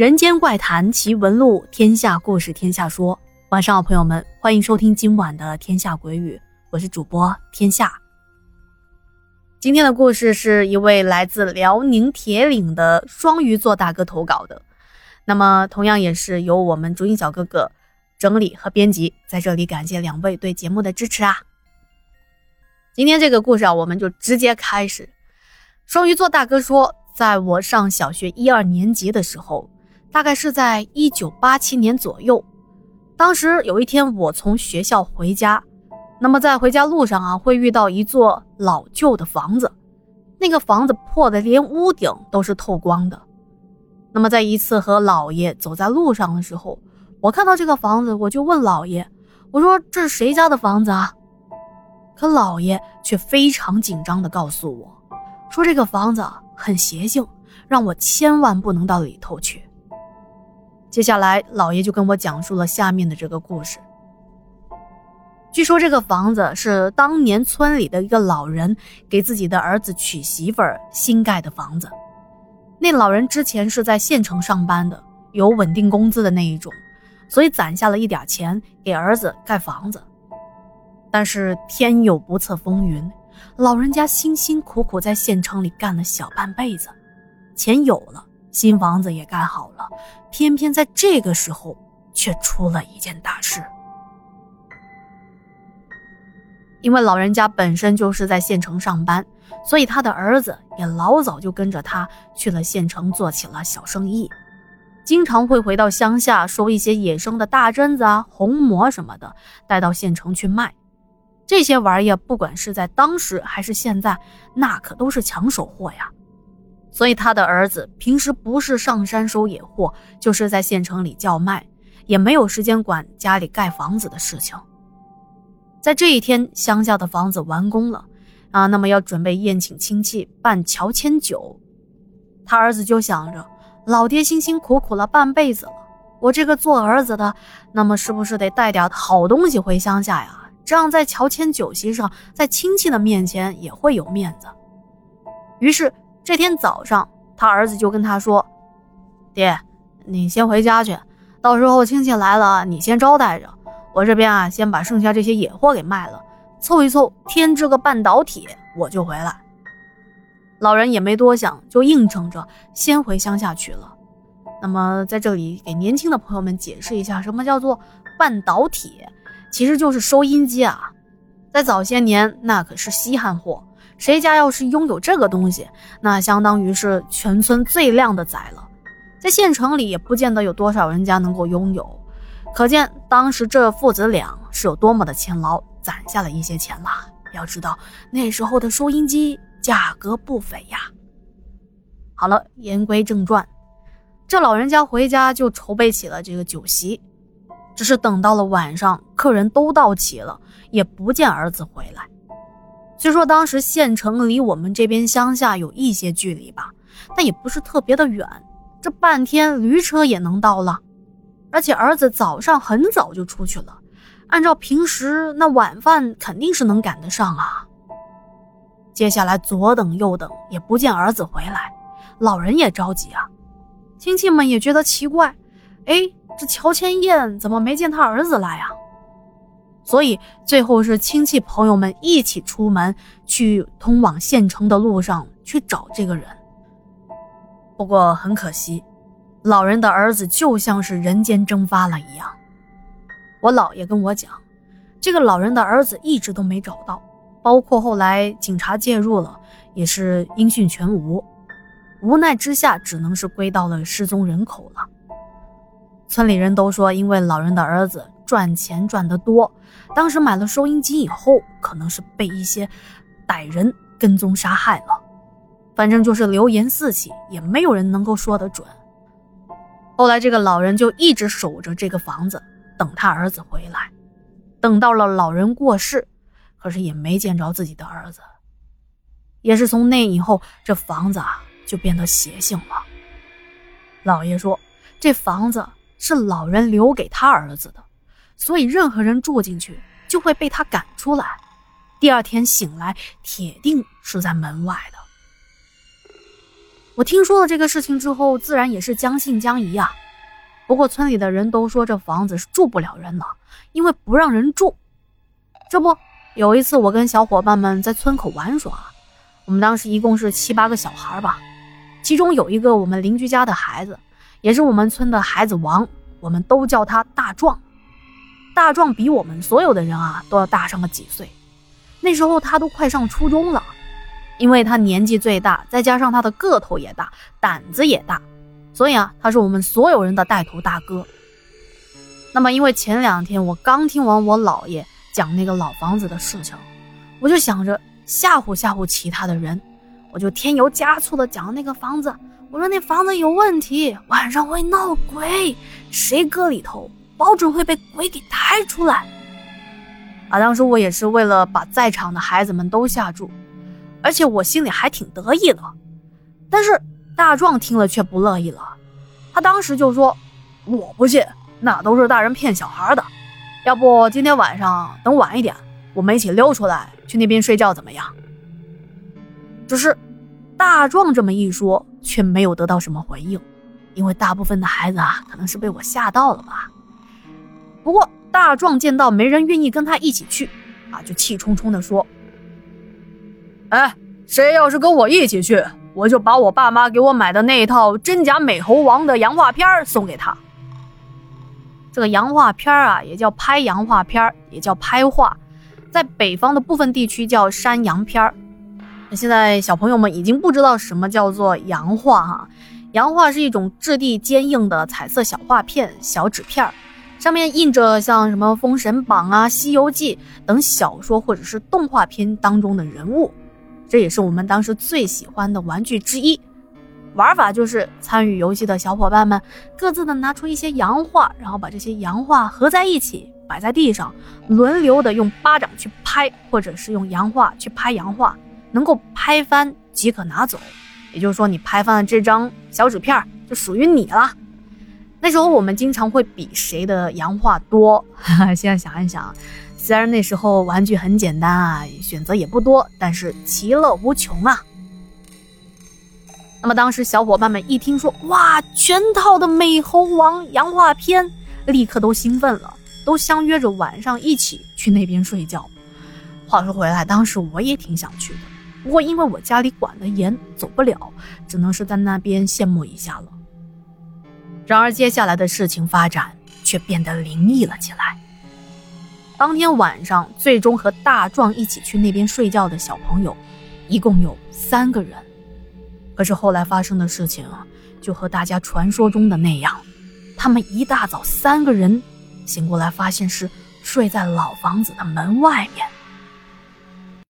人间怪谈奇闻录，天下故事天下说。晚上好，朋友们，欢迎收听今晚的《天下鬼语》，我是主播天下。今天的故事是一位来自辽宁铁岭的双鱼座大哥投稿的，那么同样也是由我们竹音小哥哥整理和编辑，在这里感谢两位对节目的支持啊！今天这个故事啊，我们就直接开始。双鱼座大哥说。在我上小学一二年级的时候，大概是在一九八七年左右。当时有一天，我从学校回家，那么在回家路上啊，会遇到一座老旧的房子，那个房子破的连屋顶都是透光的。那么在一次和姥爷走在路上的时候，我看到这个房子，我就问姥爷：“我说这是谁家的房子啊？”可姥爷却非常紧张地告诉我，说这个房子。很邪性，让我千万不能到里头去。接下来，老爷就跟我讲述了下面的这个故事。据说这个房子是当年村里的一个老人给自己的儿子娶媳妇儿新盖的房子。那老人之前是在县城上班的，有稳定工资的那一种，所以攒下了一点钱给儿子盖房子。但是天有不测风云。老人家辛辛苦苦在县城里干了小半辈子，钱有了，新房子也盖好了，偏偏在这个时候却出了一件大事。因为老人家本身就是在县城上班，所以他的儿子也老早就跟着他去了县城做起了小生意，经常会回到乡下收一些野生的大榛子啊、红蘑什么的，带到县城去卖。这些玩意儿，不管是在当时还是现在，那可都是抢手货呀。所以他的儿子平时不是上山收野货，就是在县城里叫卖，也没有时间管家里盖房子的事情。在这一天，乡下的房子完工了啊，那么要准备宴请亲戚，办乔迁酒。他儿子就想着，老爹辛辛苦苦了半辈子了，我这个做儿子的，那么是不是得带点好东西回乡下呀？这样在乔迁酒席上，在亲戚的面前也会有面子。于是这天早上，他儿子就跟他说：“爹，你先回家去，到时候亲戚来了，你先招待着。我这边啊，先把剩下这些野货给卖了，凑一凑，添置个半导体，我就回来。”老人也没多想，就应承着先回乡下去了。那么在这里给年轻的朋友们解释一下，什么叫做半导体？其实就是收音机啊，在早些年那可是稀罕货，谁家要是拥有这个东西，那相当于是全村最靓的仔了。在县城里也不见得有多少人家能够拥有，可见当时这父子俩是有多么的勤劳，攒下了一些钱了。要知道那时候的收音机价格不菲呀。好了，言归正传，这老人家回家就筹备起了这个酒席。只是等到了晚上，客人都到齐了，也不见儿子回来。虽说当时县城离我们这边乡下有一些距离吧，但也不是特别的远，这半天驴车也能到了。而且儿子早上很早就出去了，按照平时那晚饭肯定是能赶得上啊。接下来左等右等也不见儿子回来，老人也着急啊，亲戚们也觉得奇怪，哎。这乔迁宴怎么没见他儿子来呀？所以最后是亲戚朋友们一起出门去通往县城的路上去找这个人。不过很可惜，老人的儿子就像是人间蒸发了一样。我姥爷跟我讲，这个老人的儿子一直都没找到，包括后来警察介入了，也是音讯全无。无奈之下，只能是归到了失踪人口了。村里人都说，因为老人的儿子赚钱赚得多，当时买了收音机以后，可能是被一些歹人跟踪杀害了。反正就是流言四起，也没有人能够说得准。后来这个老人就一直守着这个房子，等他儿子回来。等到了老人过世，可是也没见着自己的儿子。也是从那以后，这房子啊就变得邪性了。老爷说，这房子。是老人留给他儿子的，所以任何人住进去就会被他赶出来。第二天醒来，铁定是在门外的。我听说了这个事情之后，自然也是将信将疑啊。不过村里的人都说这房子是住不了人了，因为不让人住。这不，有一次我跟小伙伴们在村口玩耍，我们当时一共是七八个小孩吧，其中有一个我们邻居家的孩子，也是我们村的孩子王，我们都叫他大壮。大壮比我们所有的人啊都要大上个几岁，那时候他都快上初中了，因为他年纪最大，再加上他的个头也大，胆子也大。所以啊，他是我们所有人的带头大哥。那么，因为前两天我刚听完我姥爷讲那个老房子的事情，我就想着吓唬吓唬其他的人，我就添油加醋的讲那个房子。我说那房子有问题，晚上会闹鬼，谁搁里头，保准会被鬼给抬出来。啊，当时我也是为了把在场的孩子们都吓住，而且我心里还挺得意的。但是。大壮听了却不乐意了，他当时就说：“我不信，那都是大人骗小孩的。要不今天晚上等晚一点，我们一起溜出来去那边睡觉，怎么样？”只是大壮这么一说，却没有得到什么回应，因为大部分的孩子啊，可能是被我吓到了吧。不过大壮见到没人愿意跟他一起去，啊，就气冲冲地说：“哎，谁要是跟我一起去？”我就把我爸妈给我买的那一套真假美猴王的洋画片送给他。这个洋画片啊，也叫拍洋画片，也叫拍画，在北方的部分地区叫山洋片那现在小朋友们已经不知道什么叫做洋画哈，洋画是一种质地坚硬的彩色小画片、小纸片上面印着像什么《封神榜》啊、《西游记》等小说或者是动画片当中的人物。这也是我们当时最喜欢的玩具之一。玩法就是参与游戏的小伙伴们各自的拿出一些洋画，然后把这些洋画合在一起摆在地上，轮流的用巴掌去拍，或者是用洋画去拍洋画，能够拍翻即可拿走。也就是说，你拍翻了这张小纸片就属于你了。那时候我们经常会比谁的洋画多。现在想一想。虽然那时候玩具很简单啊，选择也不多，但是其乐无穷啊。那么当时小伙伴们一听说哇，全套的美猴王洋画片，立刻都兴奋了，都相约着晚上一起去那边睡觉。话说回来，当时我也挺想去的，不过因为我家里管得严，走不了，只能是在那边羡慕一下了。然而接下来的事情发展却变得灵异了起来。当天晚上，最终和大壮一起去那边睡觉的小朋友，一共有三个人。可是后来发生的事情，就和大家传说中的那样，他们一大早三个人醒过来，发现是睡在老房子的门外面。